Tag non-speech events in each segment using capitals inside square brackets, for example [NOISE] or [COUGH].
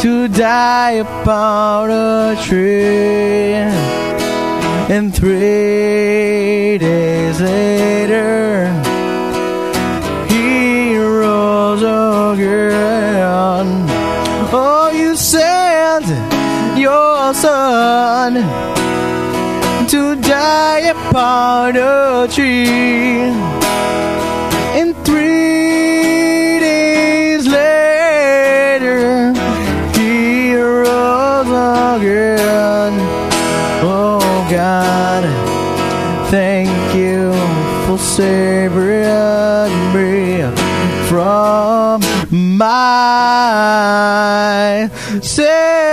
to die upon a tree. And three days later, he rose again. Oh, you sent your son to die upon a tree. Savior and me from my sin.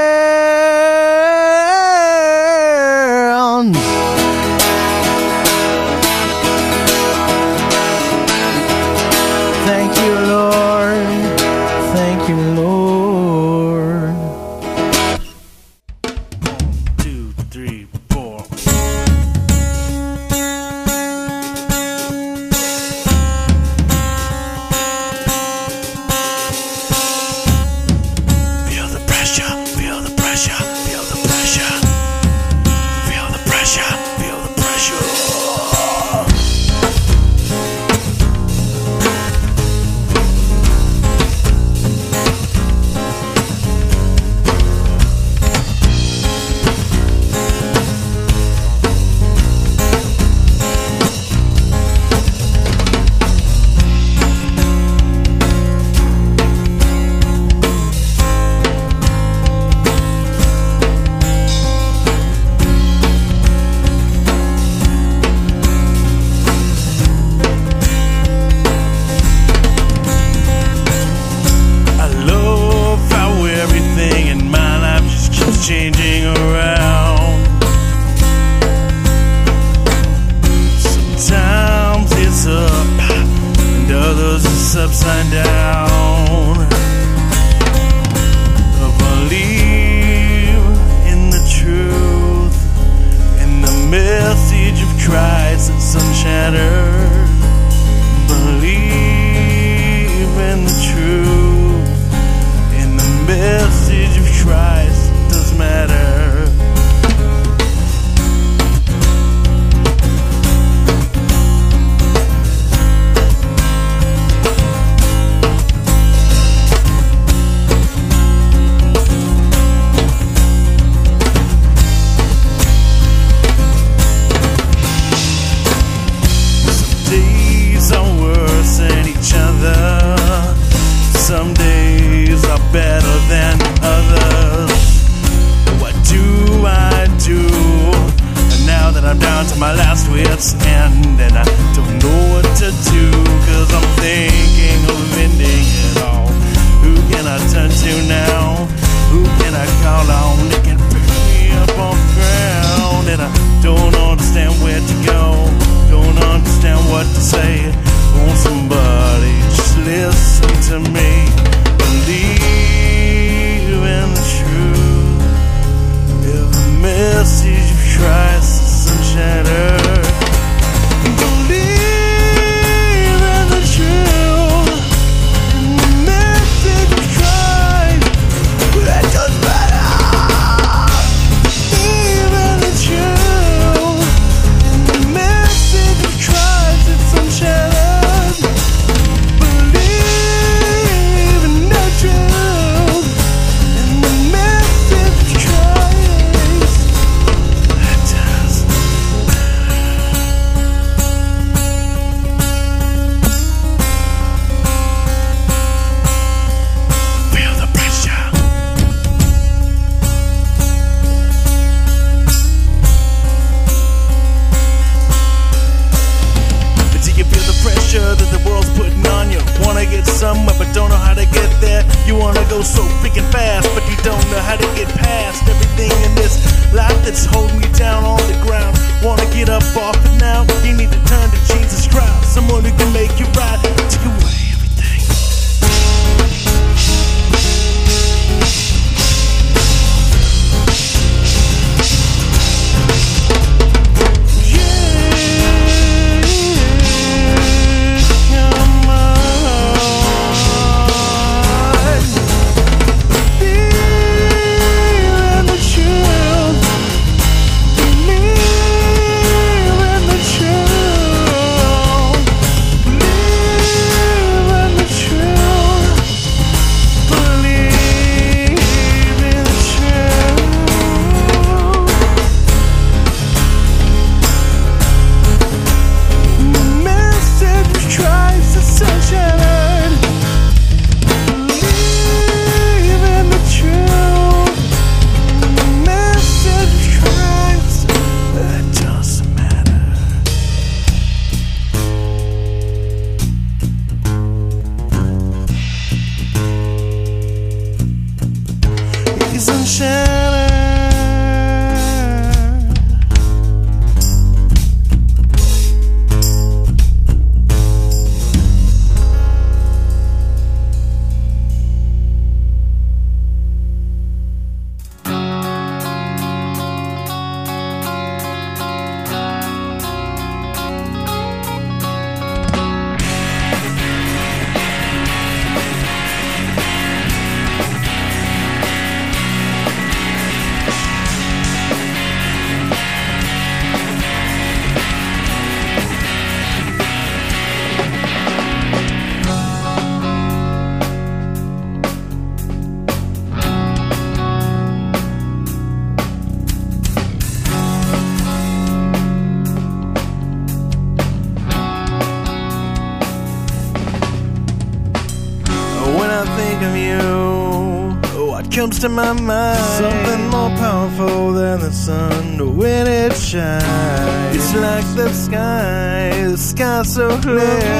To my mind? Something more powerful than the sun when it shines. It's like the sky, the sky so clear.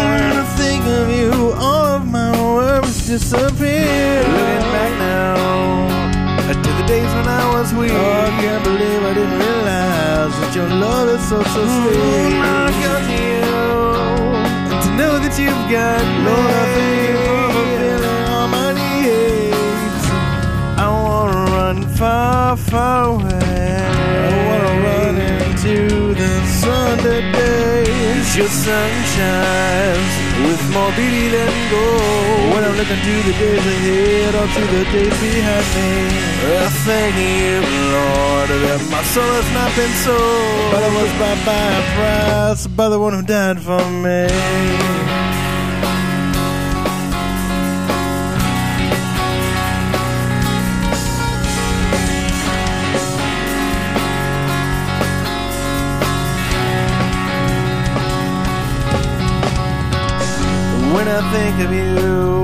To the days ahead or to the days behind me, I thank you, Lord, that my soul has not been sold, but I was bought by a price by the one who died for me. When I think of you,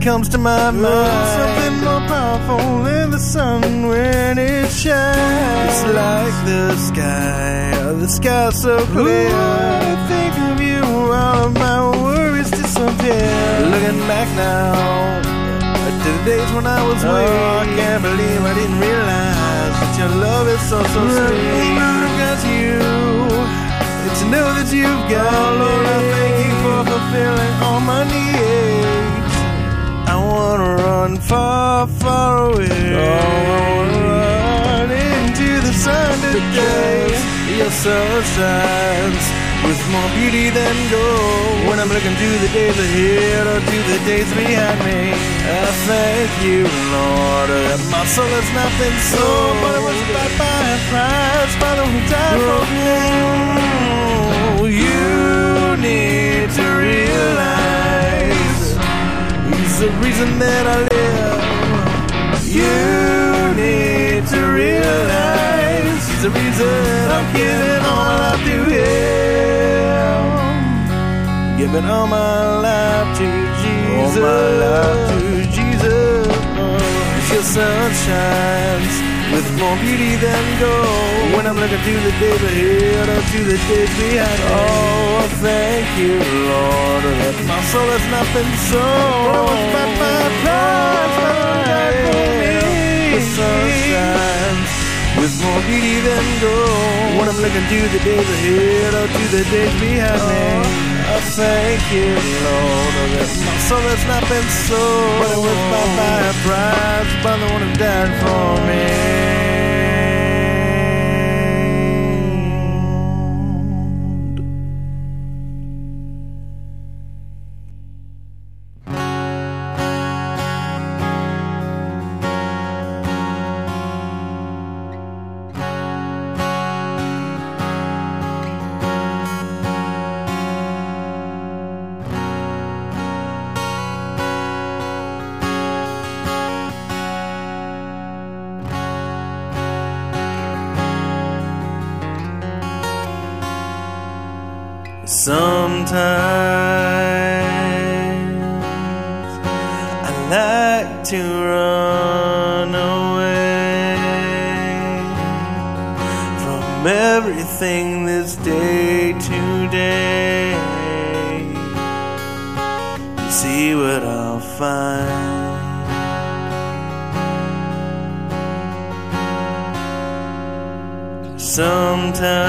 comes to my mind? Something more powerful than the sun when it shines. It's like the sky, oh, the sky so clear. when I think of you, all of my worries disappear. Looking back now, to the days when I was weak. Oh, I can't believe I didn't realize that your love is so, so sweet. I've got you to know that you've got Lord, I thank you for fulfilling all my needs. I wanna run far, far away. Oh, I wanna run into the sun today. Your sun shines with more beauty than gold. When I'm looking to the days ahead or to the days behind me, I thank you, Lord, that my soul has not been sold, but it was bought by a price by the one who died for me. You need to realize He's the reason that I live. You need to realize He's the reason I'm giving all my life to Him. Giving all my life to Jesus. All my life to Jesus. Your sun shines with more beauty than gold. When I'm looking to the days ahead or to the days behind. Oh, thank you, Lord, that My soul has not been sold. But it was by my by my The sun shines with more beauty than gold. When I'm looking to the days ahead or to the days behind me. Thank you, Lord, My soul has not been sold, but it was by a price by the one who died for me. Everything this day to day. You see what I'll find. Sometimes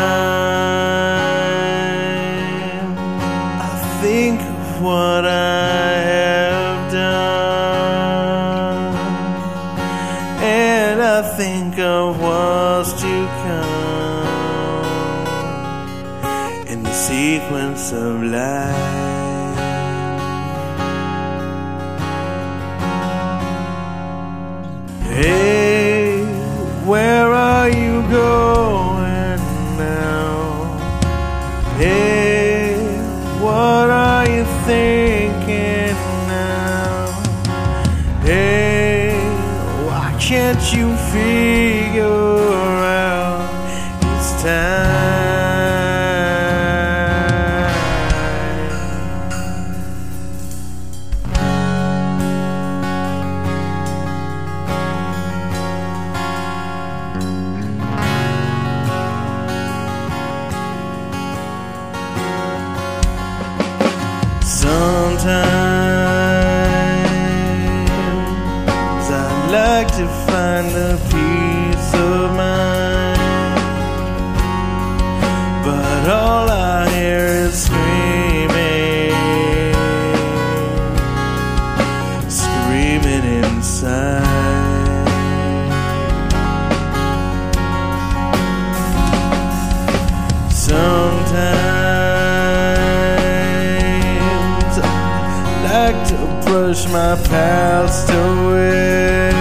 past away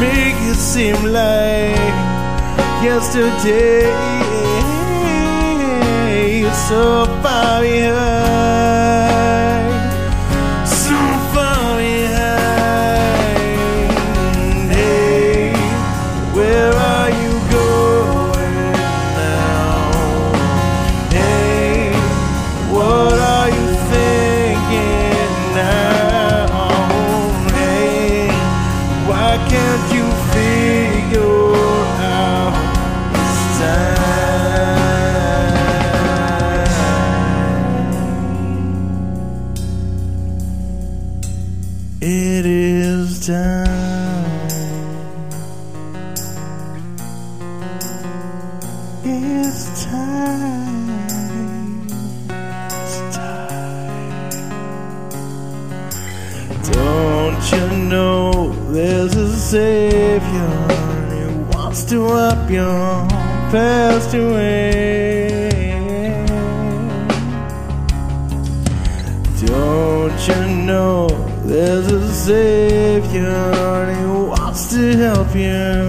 make it seem like yesterday. So far behind, past away? Don't you know there's a savior he wants to help you?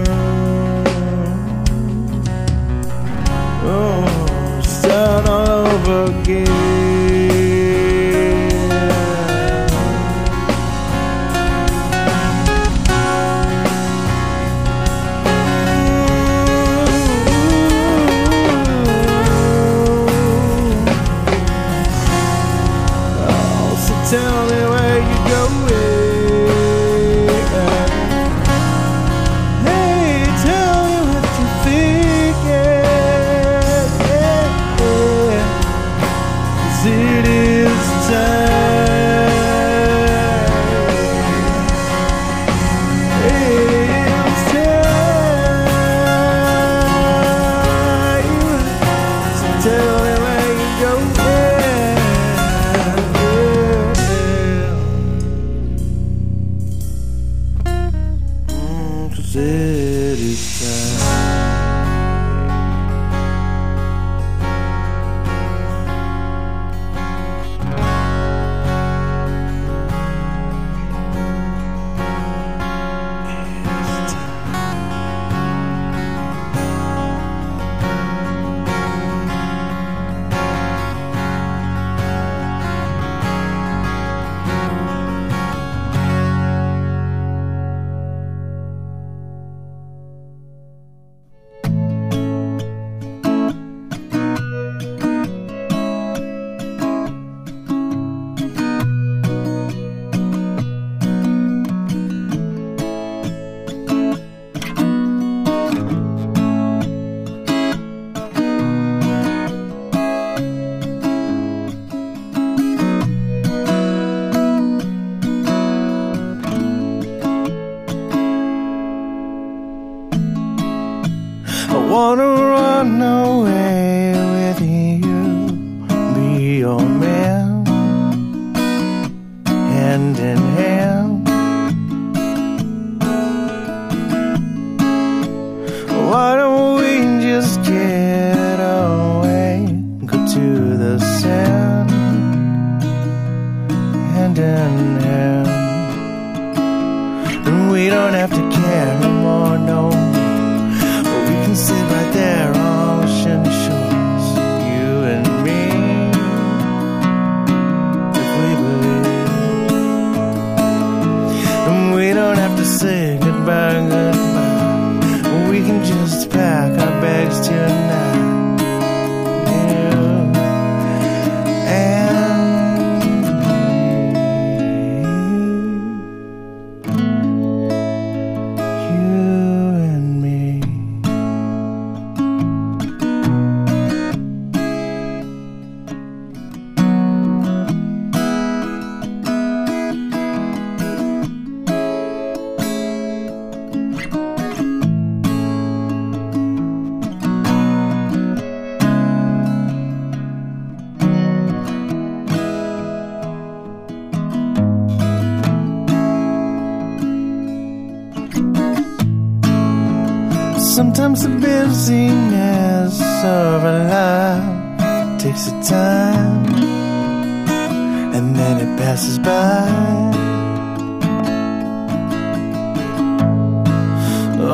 It passes by.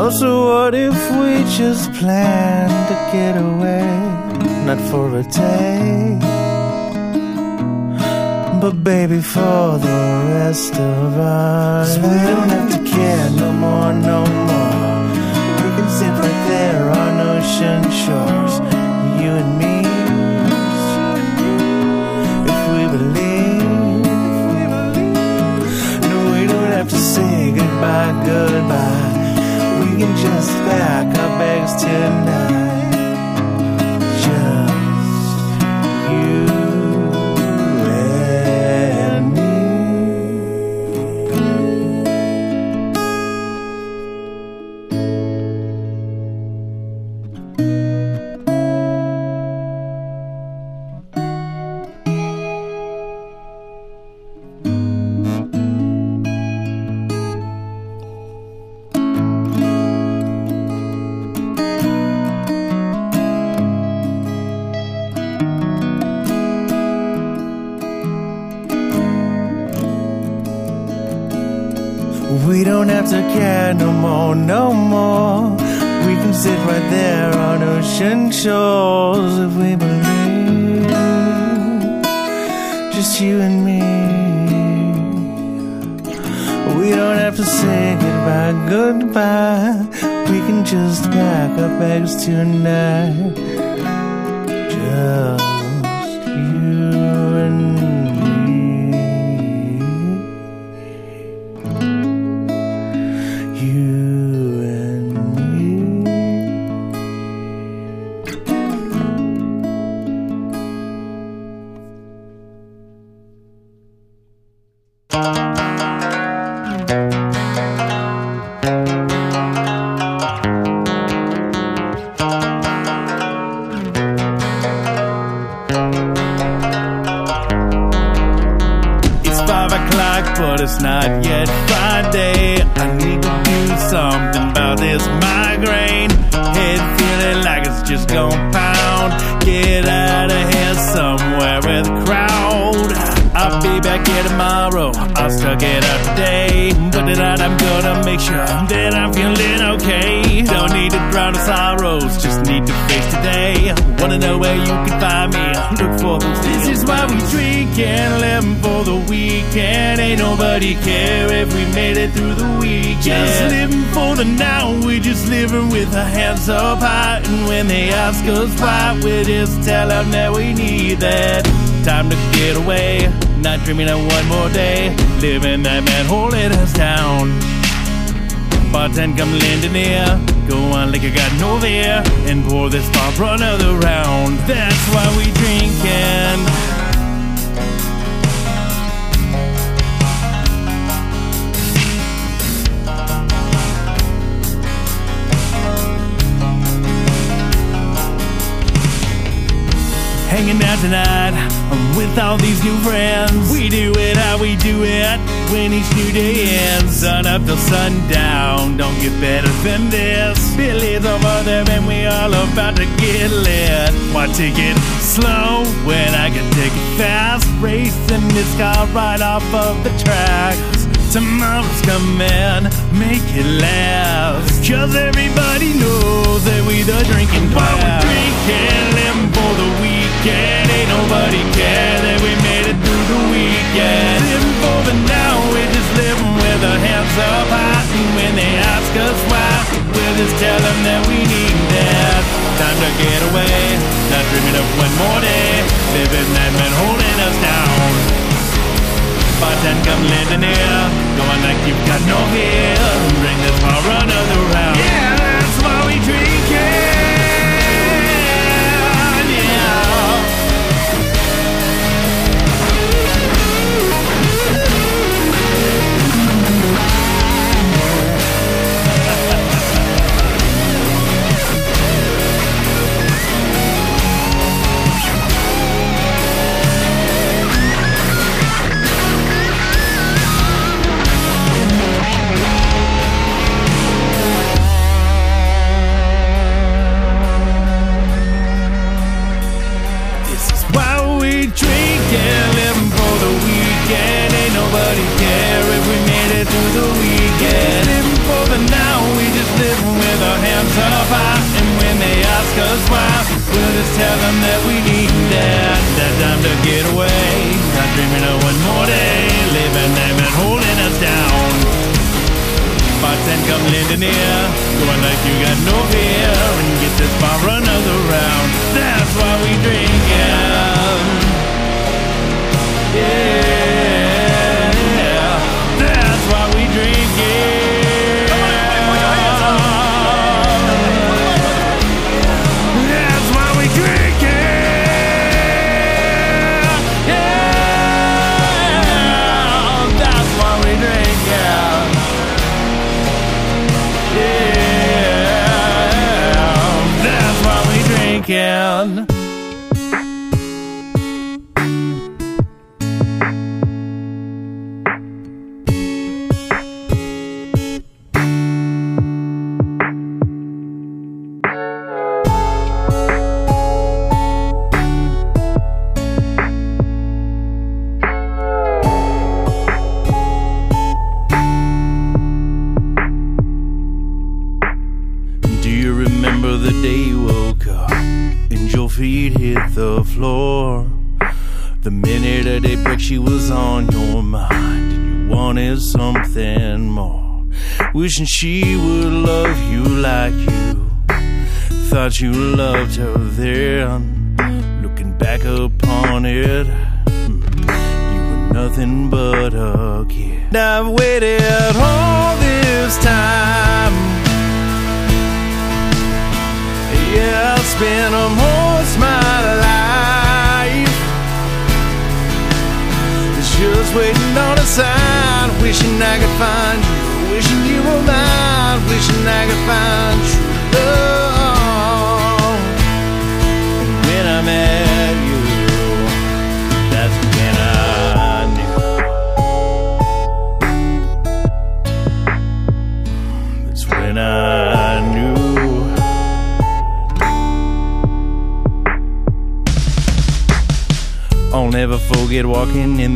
Oh, so what if we just plan to get away? Not for a day, but baby, for the rest of us. We don't have to care no more, no more We can sit right there on ocean shores, goodbye. We can just pack our bags tonight. Be back here tomorrow. I'll stuck it out today. But tonight I'm gonna make sure that I'm feeling okay. Don't need to drown in sorrows, just need to face today. Wanna know where you can find me? Look for those. This is why we drink and live for the weekend. Ain't nobody care if we made it through the weekend. Just living for the now, we just living with our hands up high. And when they ask us why, we just tell them that we need that time to get away. Not dreaming of one more day, living that man holding us down. Bartend come lending near, go on like you got no fear, and pour this bar for another round. That's why we drinking. Hanging out tonight I'm with all these new friends. We do it how we do it when each new day ends. Sun up till sundown, don't get better than this. Billy's over there and we all about to get lit. Why take it slow when I can take it fast? Racing this car right off of the tracks. Tomorrow's coming, make it last. Cause everybody knows that we the drinking class. While we're drinking, for the weekend. Ain't nobody care that we made it through the weekend. Living for the now, we're just living with our hands up high. And when they ask us why, we'll just tell them that we need that. Time to get away, not dreaming of one more day. Living that man holding us down. Bartend come lending here Going like you've got no fear Bring this bar another round Yeah, that's why we drink it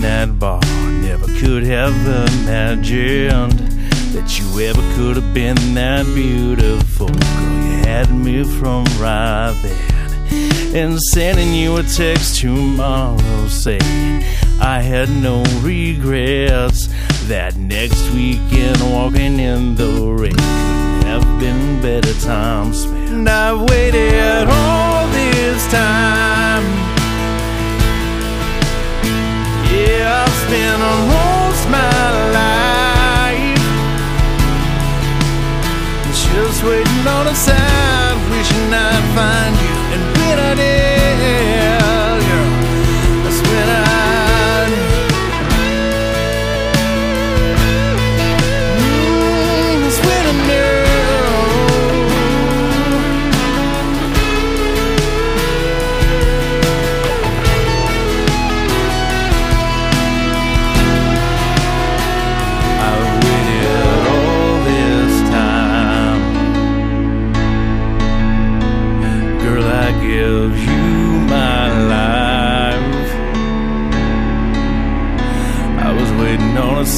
that bar. Never could have imagined that you ever could have been that beautiful. Girl, you had me from right there. And sending you a text tomorrow saying I had no regrets. That next weekend walking in the rain have been better times spent. I've waited all this time. Yeah, I've spent most my life just waiting on a sign, wishing I'd find you. And when I did, girl, that's when I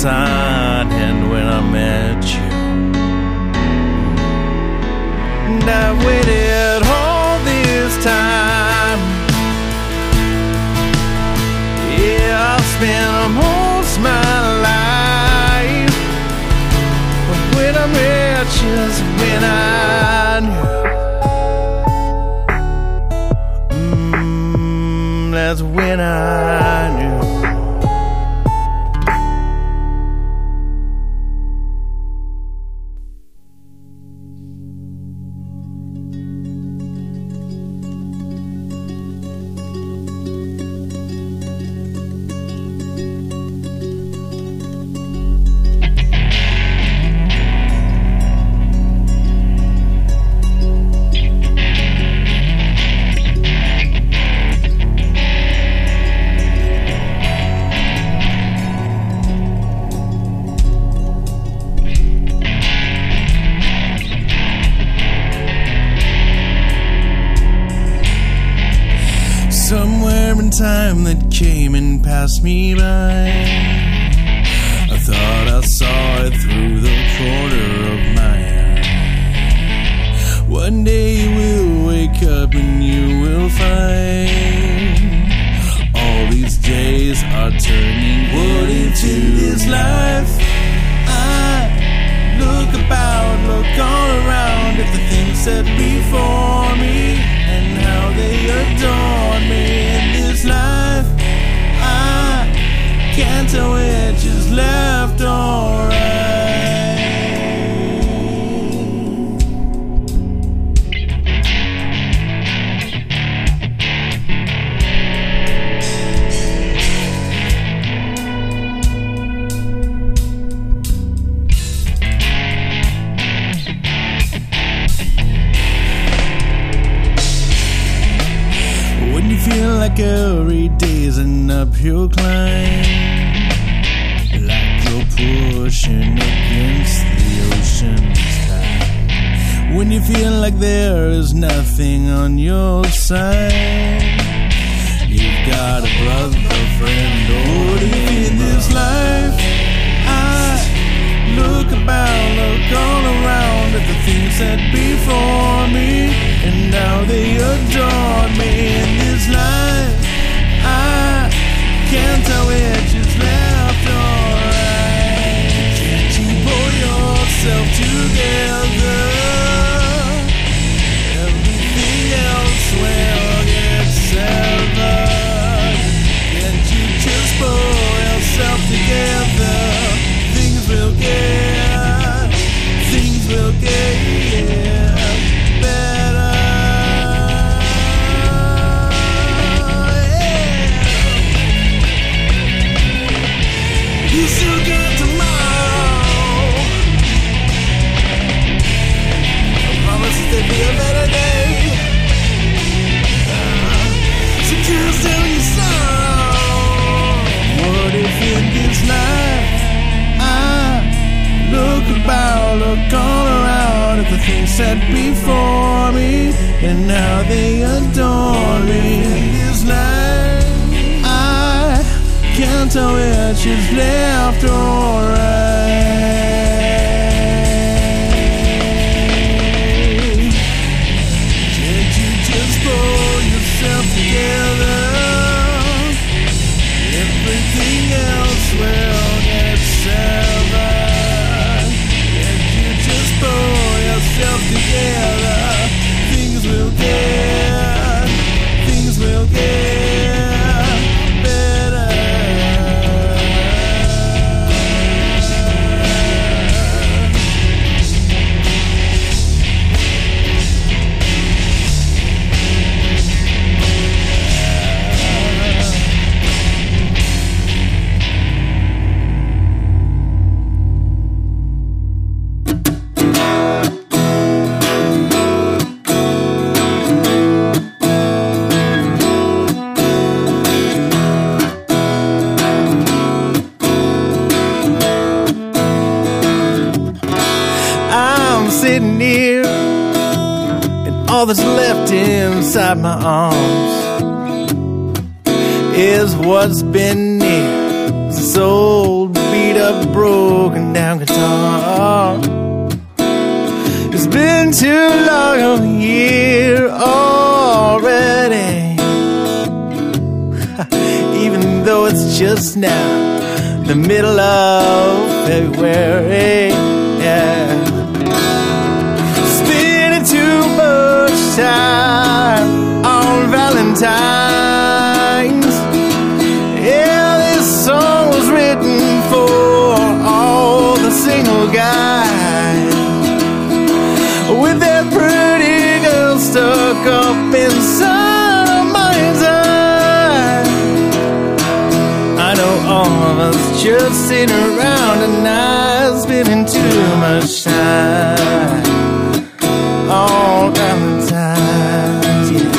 waiting passed me by. I thought I saw it through the corner of my eye. One day you will wake up and you will find all these days are turning wood into this life. I look about, look all around at the things set before tell which is left or. Feel like every day's an uphill climb, pushing against the ocean's tide. When you feel like there is nothing on your side, you've got a brother, friend, or in this life. I look about, look all around at the things set before me, and now they adorn me in this life. I can't tell which set before me, and now they adorn me this life? I can't tell which is left or right. Inside my arms is what's been near this old beat up, broken down guitar. It's been too long a year already, [LAUGHS] even though it's just now, the middle of February. Yeah spending too much time just sitting around tonight, spending too much time on Valentine's. Yeah.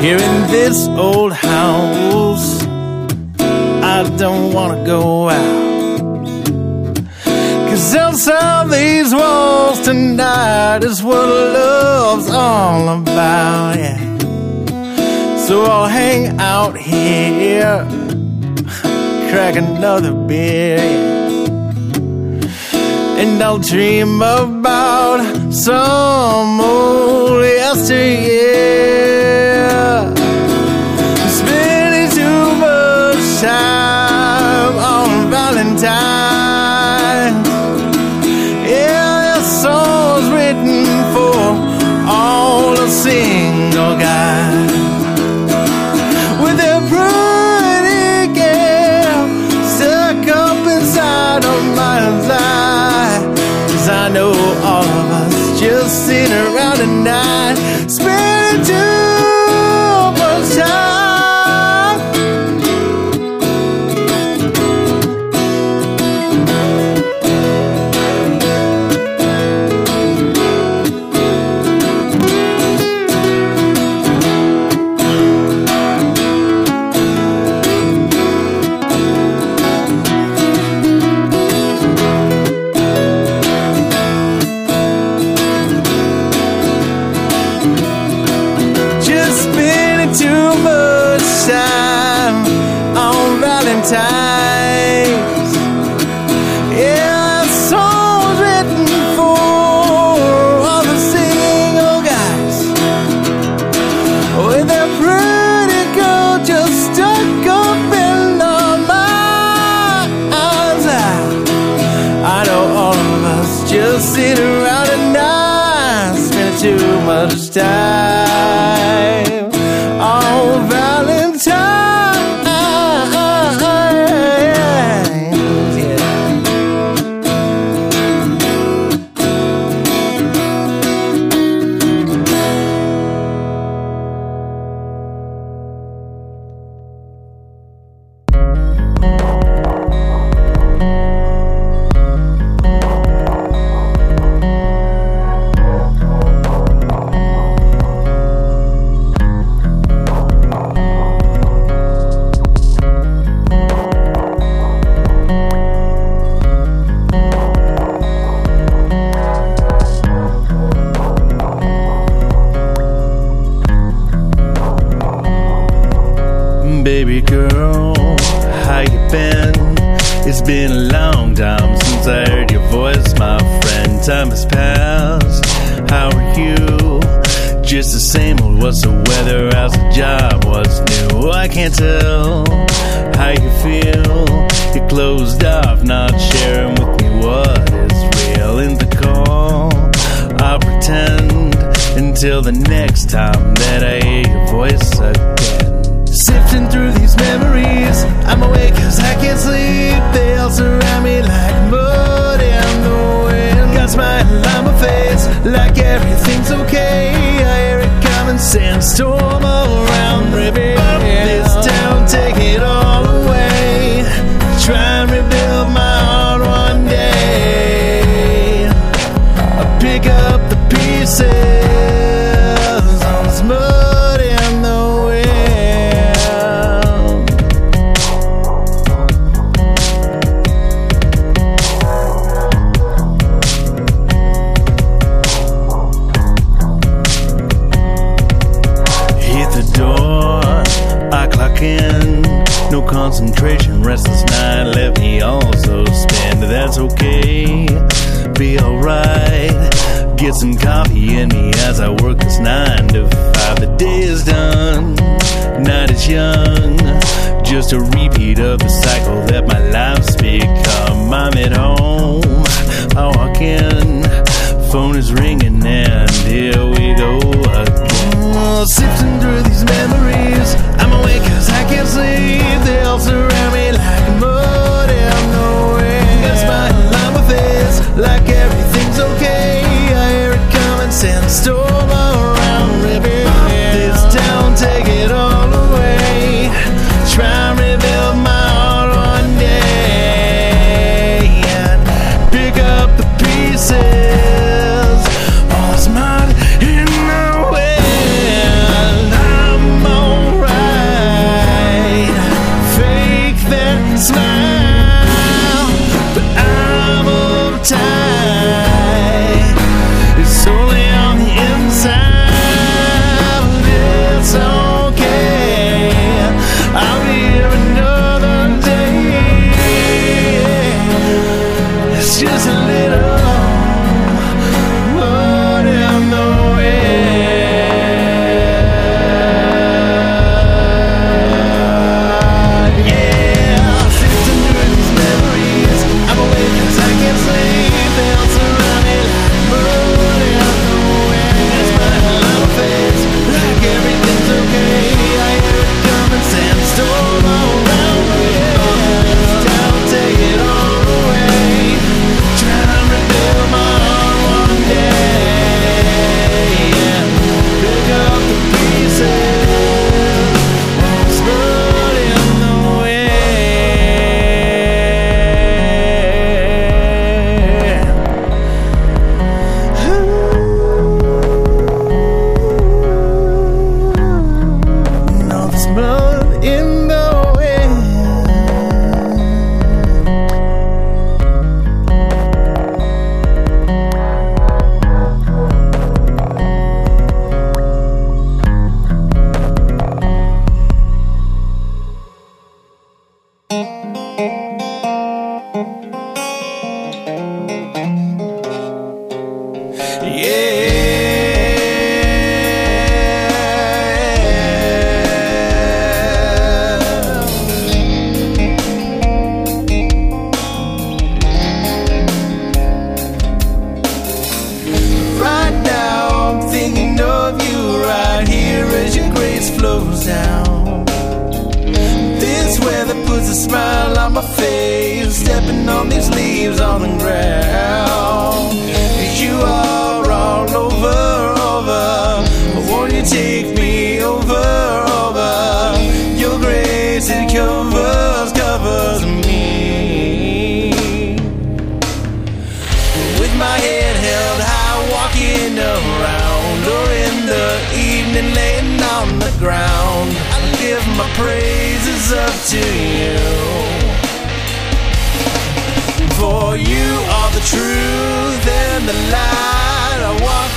Here in this old house, I don't wanna go out. Tonight is what love's all about, yeah. So I'll hang out here, crack another beer, yeah. and I'll dream about some old yesteryear. girl, how you been? It's been a long time since I heard your voice, my friend. Time has passed. How are you? Just the same old. What's the weather? How's the job? What's new? I can't tell how you feel. You're closed off, not sharing with me what is real. In the call, I pretend until the next time that I hear your voice again. Sifting through these memories, I'm awake cause I can't sleep. They all surround me like mud in the wind. Got smiling on my face, like everything's okay. I hear it common sense around. sipped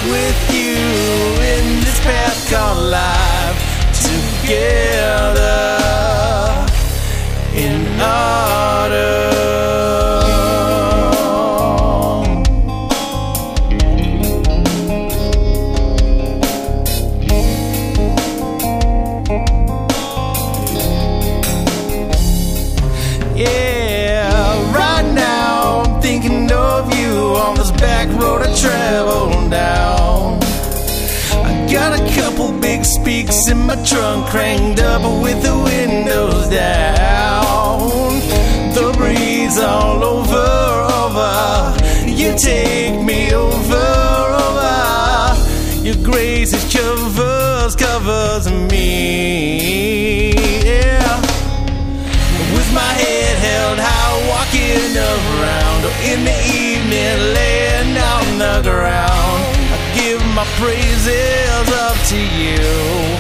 with you in this path called life together. Speaks in my trunk, cranked up with the windows down. The breeze all over, over. You take me over, over. Your grace is covers, covers me. Yeah. With my head held high, walking around in the evening, laying on the ground. I give my praises up to you.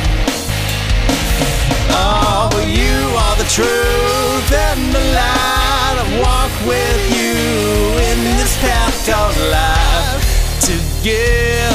Oh, you are the truth and the light. I walk with you in this path called life together.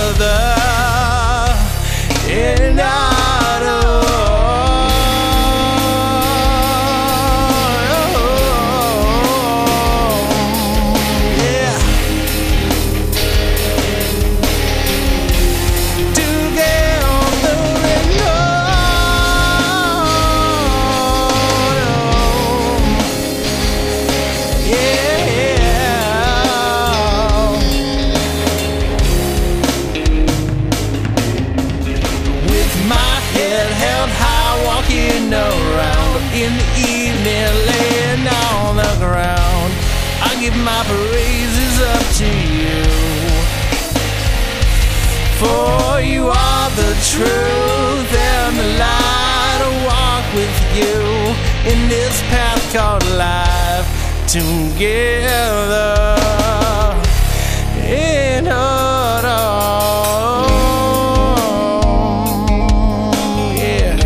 Called life together. In autumn, yeah.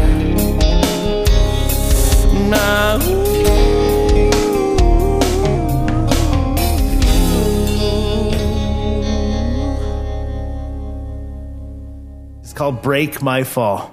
It's called Break My Fall.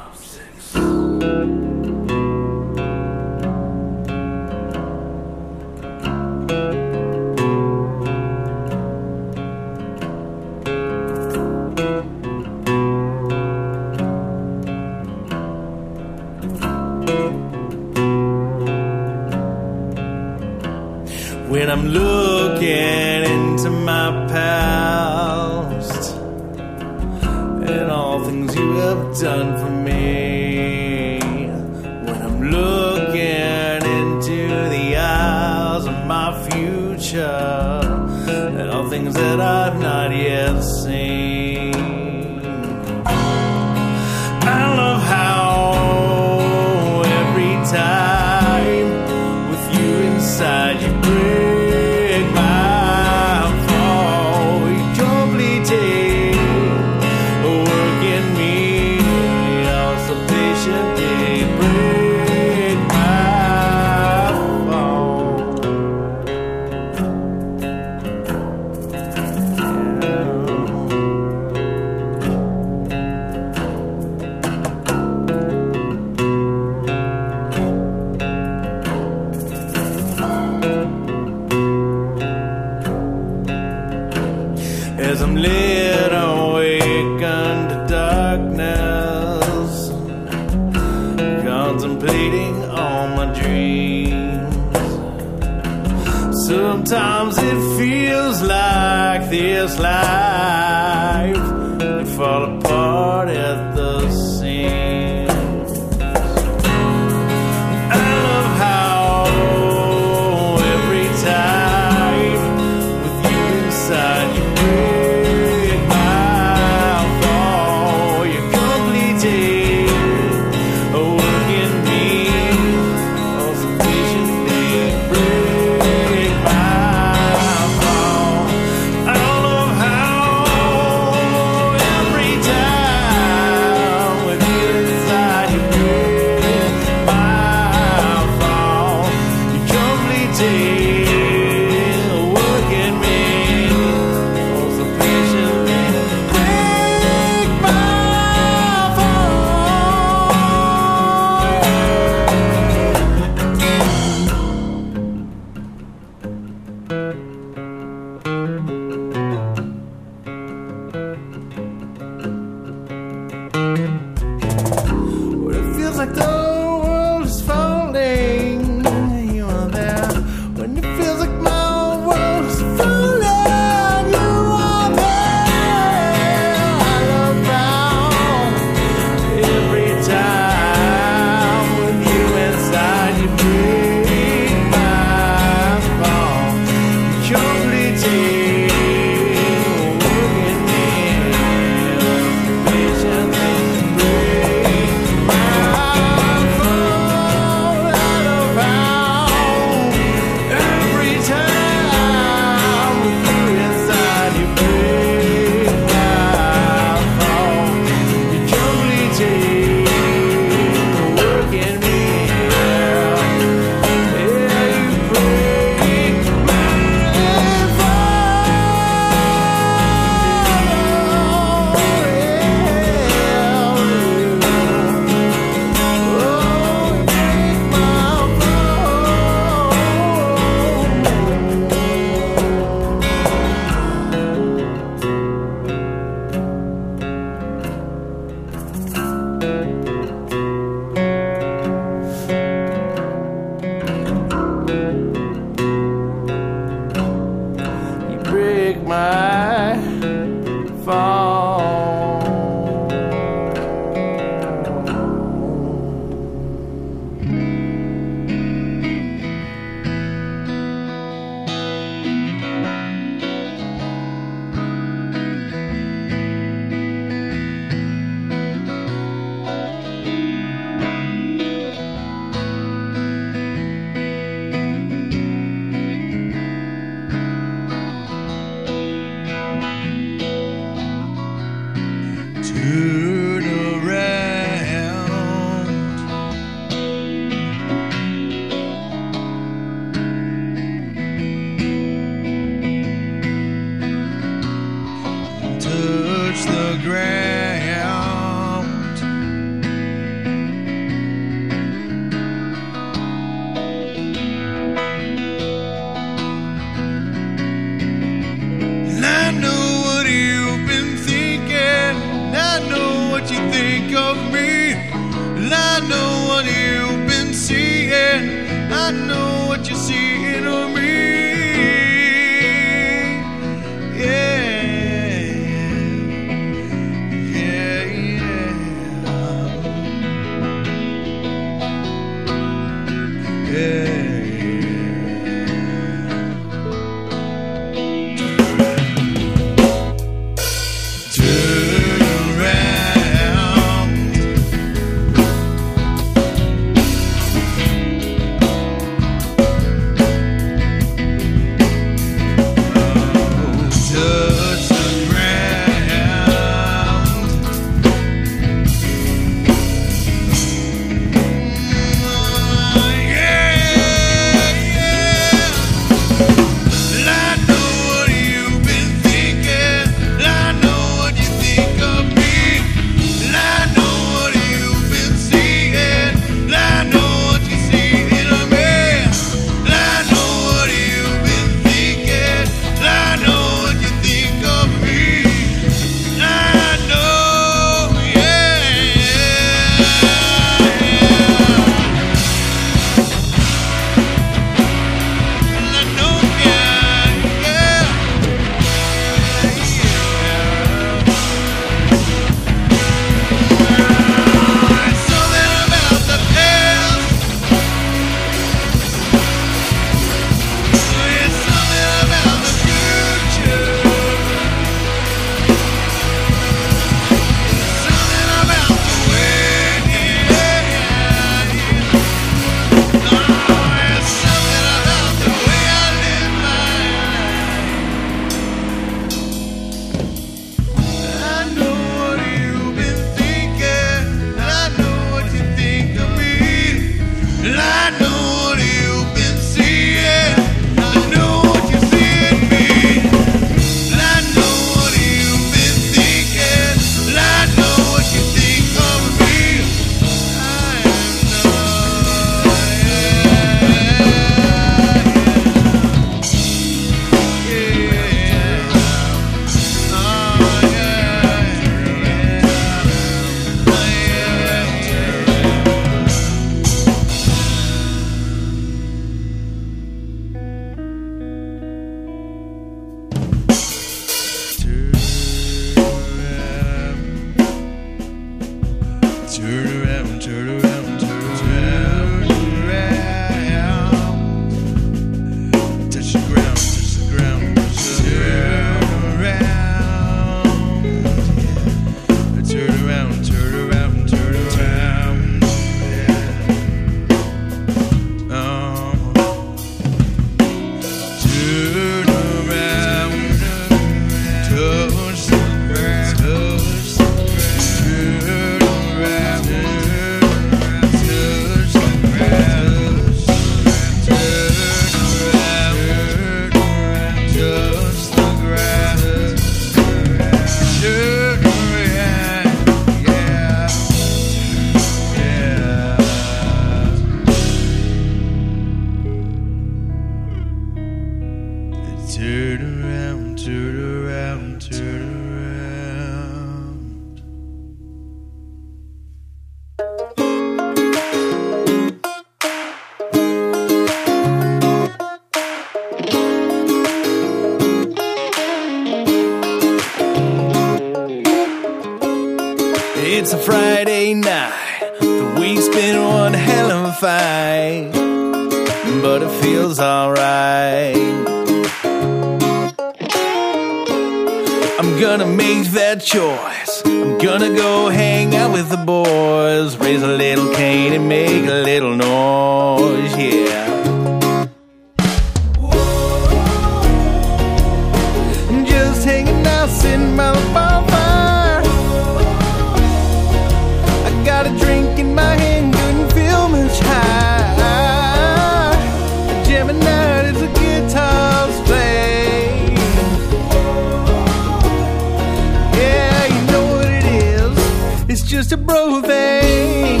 just a bro thing.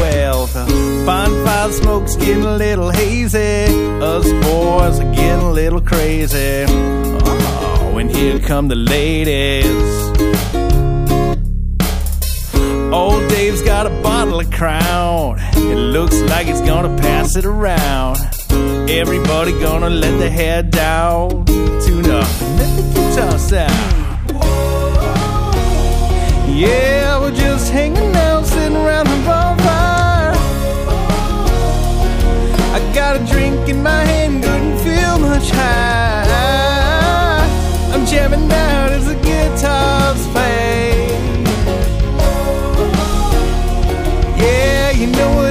Well, the bonfire smoke's getting a little hazy. Us boys are getting a little crazy. Oh, and here come the ladies. Old Dave's got a bottle of Crown Looks like he's gonna pass it around. Everybody gonna let their head down. Tune up, let the guitar sound. Yeah, we're just hanging out, sitting around the bonfire. I got a drink in my hand, couldn't feel much high. I'm jamming out as the guitars play. Yeah, you know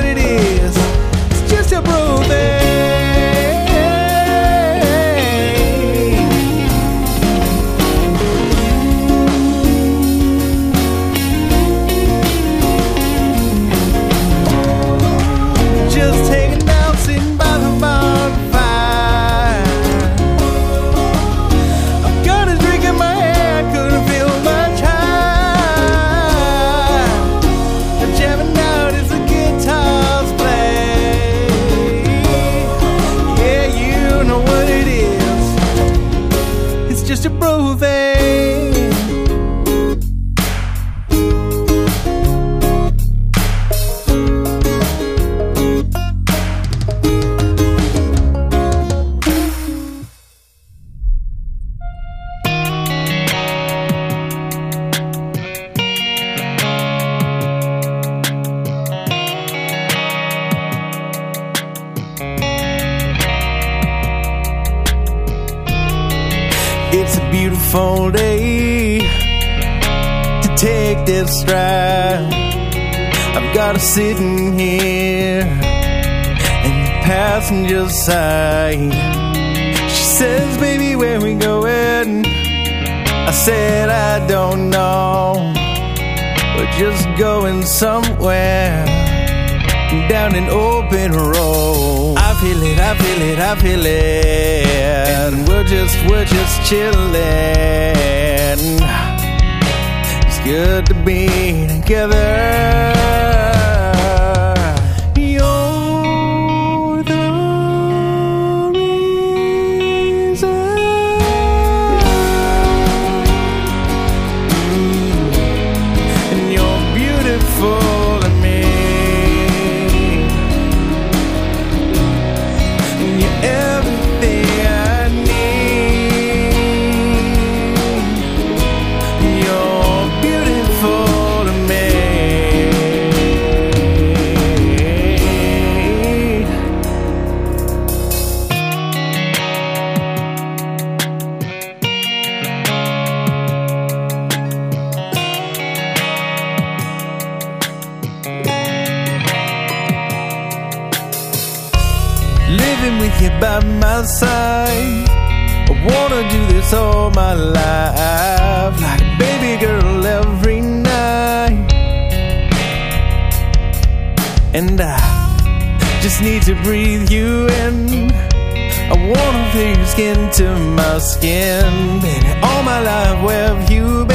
I've sitting here in the passenger side. She says, Baby, where we going? I said, I don't know. We're just going somewhere down an open road. I feel it, I feel it, I feel it. And we're just, we're just chilling. It's good to be together. Girl every night. And I just need to breathe you in. I wanna feel your skin to my skin, baby. All my life, where have you been?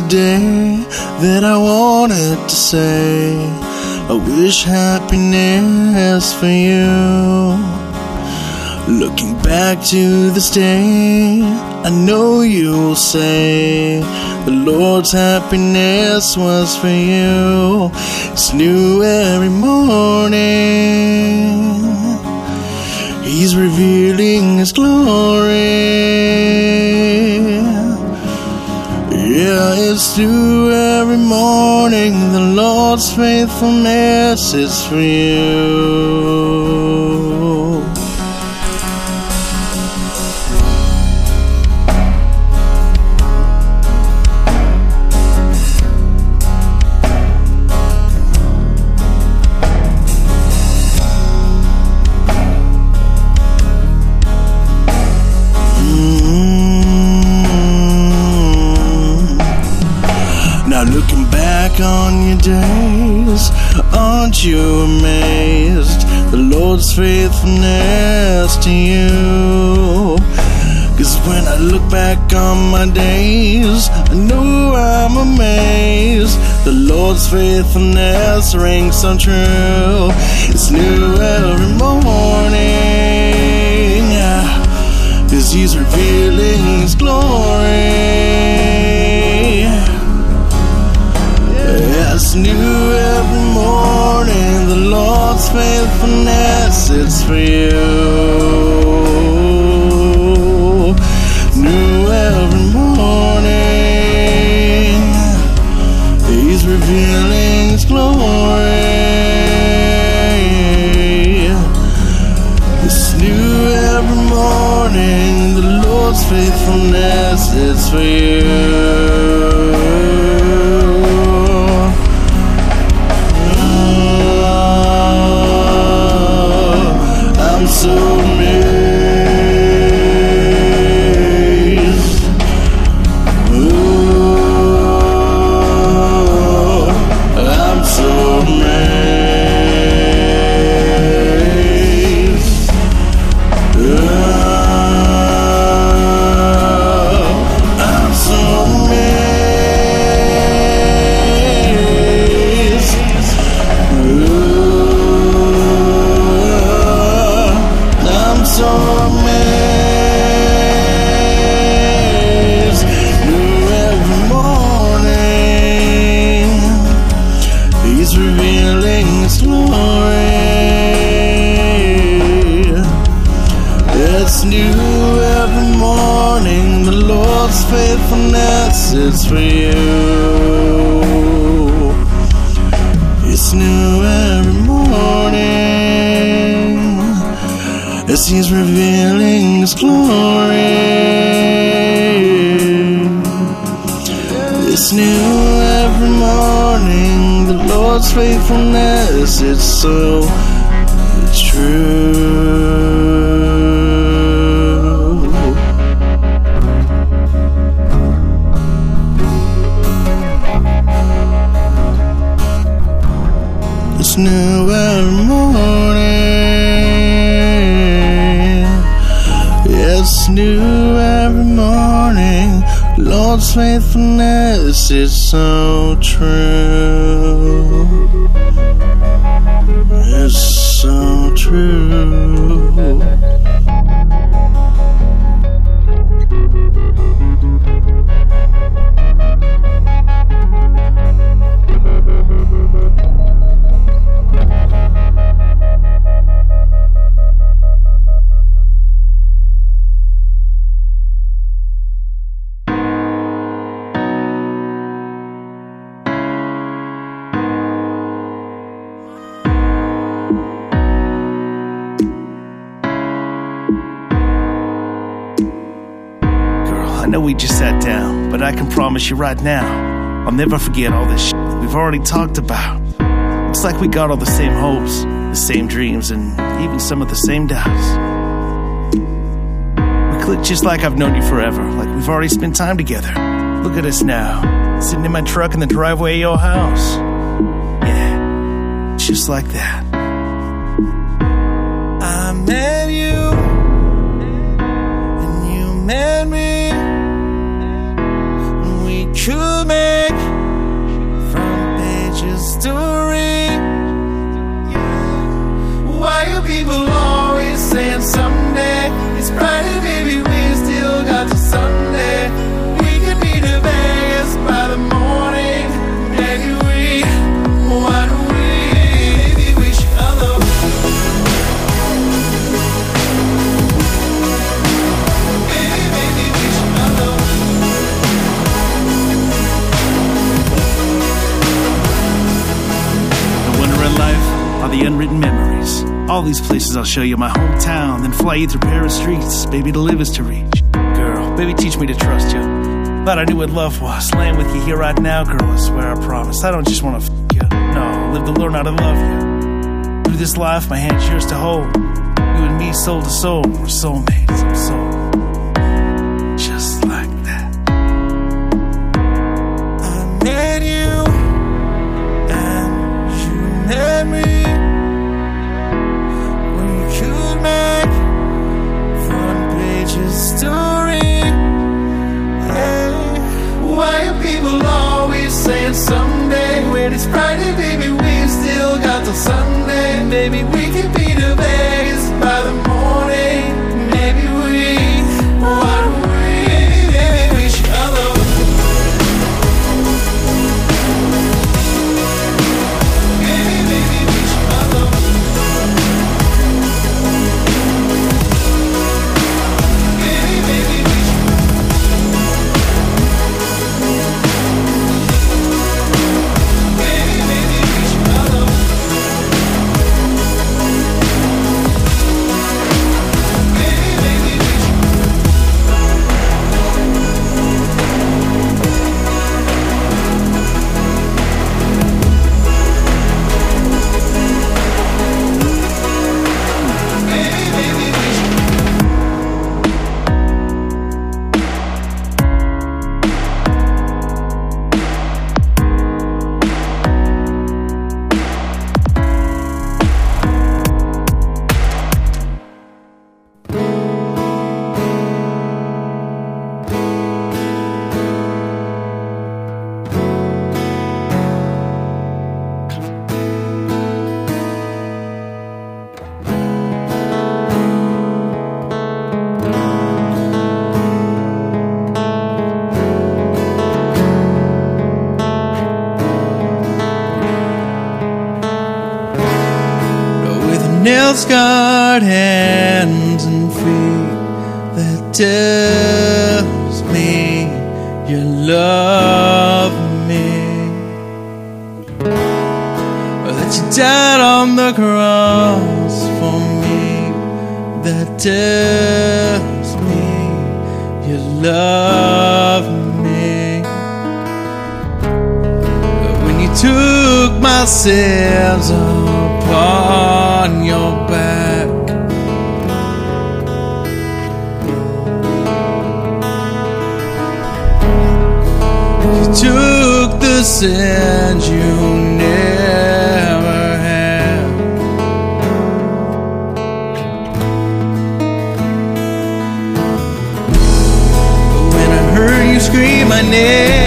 The day that I wanted to say. I wish happiness for you. Looking back to this day, I know you'll say the Lord's happiness was for you. It's new every morning. He's revealing His glory. Yeah, it's new every morning. The Lord's faithfulness is for you. Faithfulness to you. Cause when I look back on my days, I know I'm amazed. The Lord's faithfulness rings so true. It's new every morning. Cause he's revealing his glory. It's new every morning. The Faithfulness is for you. New every morning. He's revealing his glory. It's new every morning. The Lord's faithfulness is for you. Every morning. Lord's faithfulness is so true. It's so true. Promise you right now, I'll never forget all this we've already talked about. It's like we got all the same hopes, the same dreams, and even some of the same doubts. We clicked just like I've known you forever, like we've already spent time together. Look at us now, sitting in my truck in the driveway of your house. Yeah, just like that. I met you, and you met me. To make from pages to read. Why are people always saying someday it's Friday, baby? We still got to Sunday. Unwritten memories. All these places I'll show you my hometown, then fly you through Paris streets. Baby, to live is to reach. Girl, baby, teach me to trust you. Thought I knew what love was. Laying with you here right now, girl, I swear I promise. I don't just wanna f you. No, live to learn how to love you. Through this life, my hand's yours to hold. You and me, soul to soul, we're soulmates. I'm soul. Someday when it's Friday, baby? We still got till Sunday. Maybe we you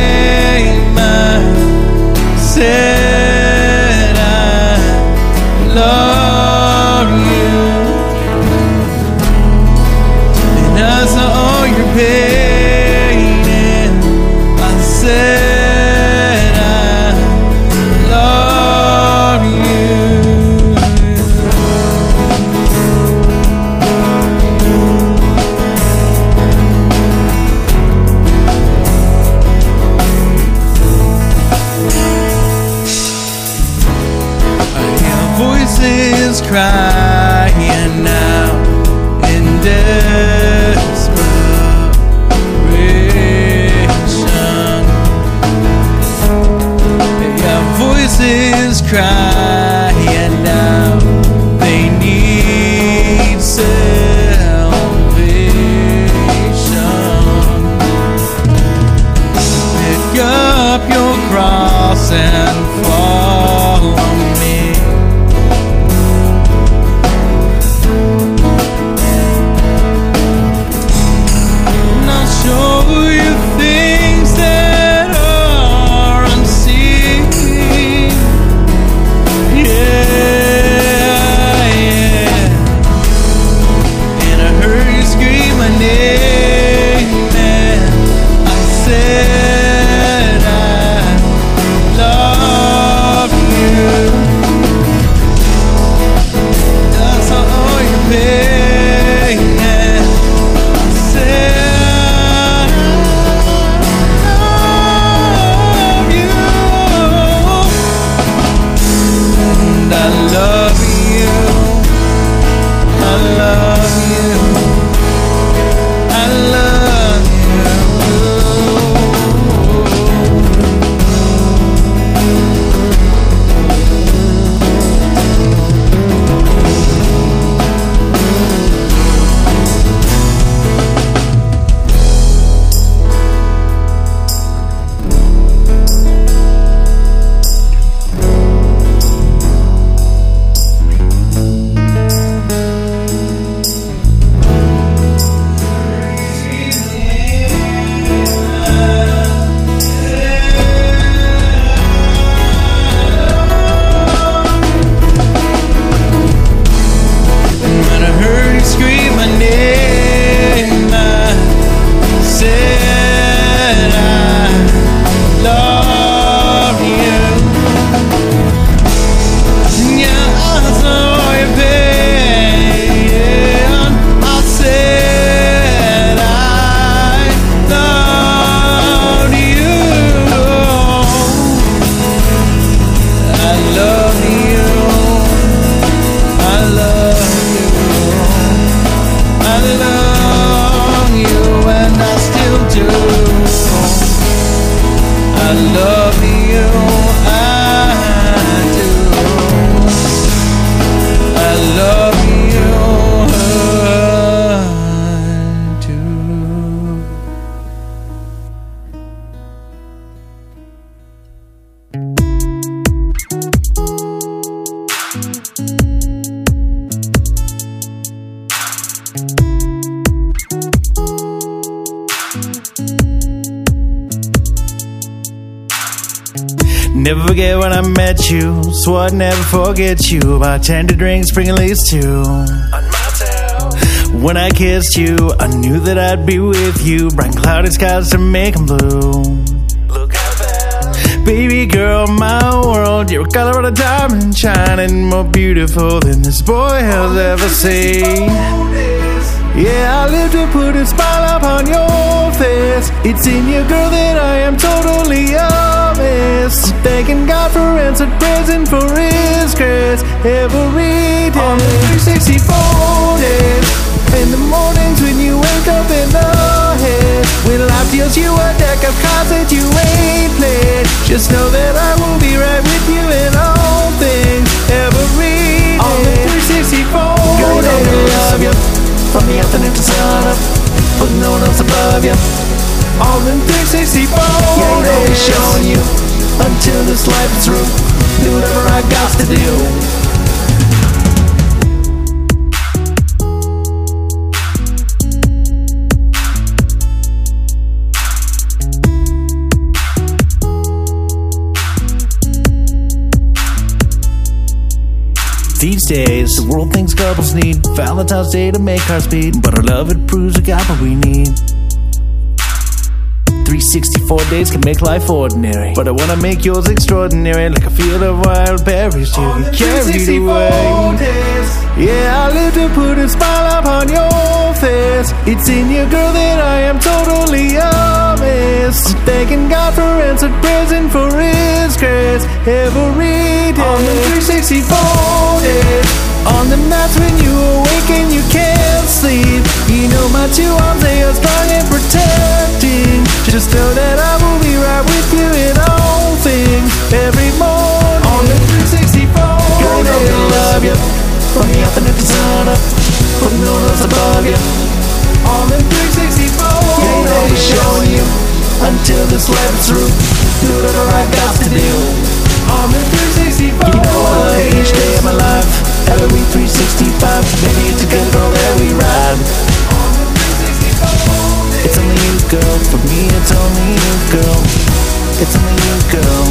Swore I'd never forget you. Bartender drinks, bring at least two. When I kissed you, I knew that I'd be with you. Bright cloudy skies to make 'em blue. Look how bad. Baby girl, my world, you're a Colorado diamond shining more beautiful than this boy has ever seen. Yeah, I live to put a smile upon your face. It's in you, girl, that I am totally honest. Thanking God for answered present for His grace every day. On the 364 days, in the mornings when you wake up in the head, when life deals you a deck of cards that you ain't played, just know that I will be right with you in all things every day. On the 364 girl, you know I love you. From the afternoon to sun up, but no one else above you. All in 364 Yeah, you know me showing you until this life is through. Do whatever I got to do. These the world thinks couples need. Valentine's Day to make hearts beat, but our love it proves we got what we need. 364 days can make life ordinary, but I wanna make yours extraordinary, like a field of wild berries you be carried away. Yeah, I live to put a smile upon your face. It's in you, girl, that I am totally honest. Thanking God for answered present for His grace every day. On the 364 days, on the nights when you awaken, you can't sleep. You know my two arms, they are strong and protecting. Just know that I will be right with you in all things every morning. On the 364 Girl, I love you. From the afternoon to sun up, but no else above you. On the 364 Yeah, know we're showing you until this life is through. Do whatever I got to do. On the 364 You know I each day of my life. Every 365, baby, it's a good girl that we ride. It's only you, girl. For me, it's only you, girl. It's only you, girl.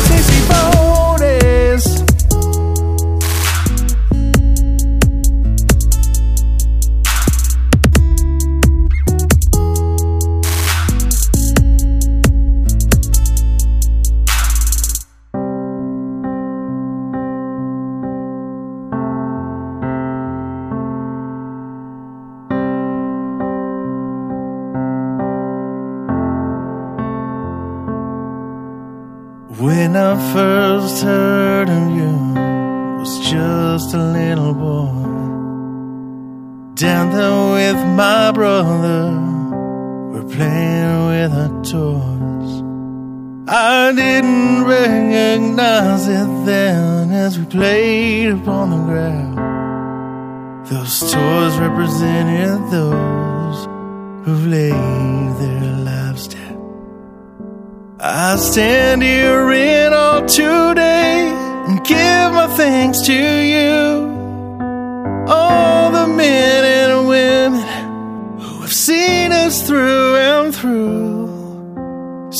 364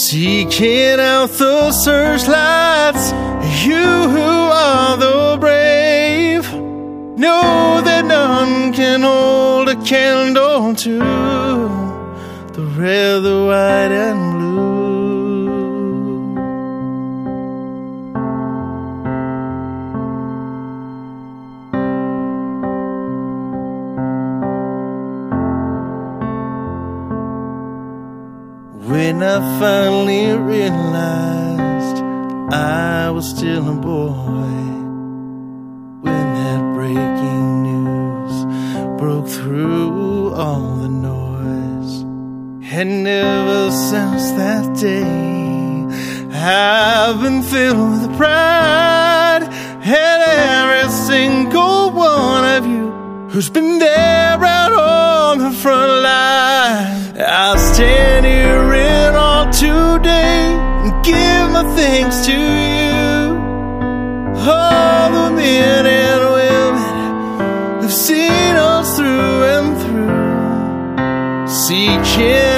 Seeking out those searchlights, you who are the brave. Know that none can hold a candle to the red, the white, and I finally realized I was still a boy, when that breaking news broke through all the noise, and ever since that day, I've been filled with pride. And every single one of you who's been there out on the front line. I'll stand here in all today and give my thanks to you. All the men and women who've seen us through and through. Seeking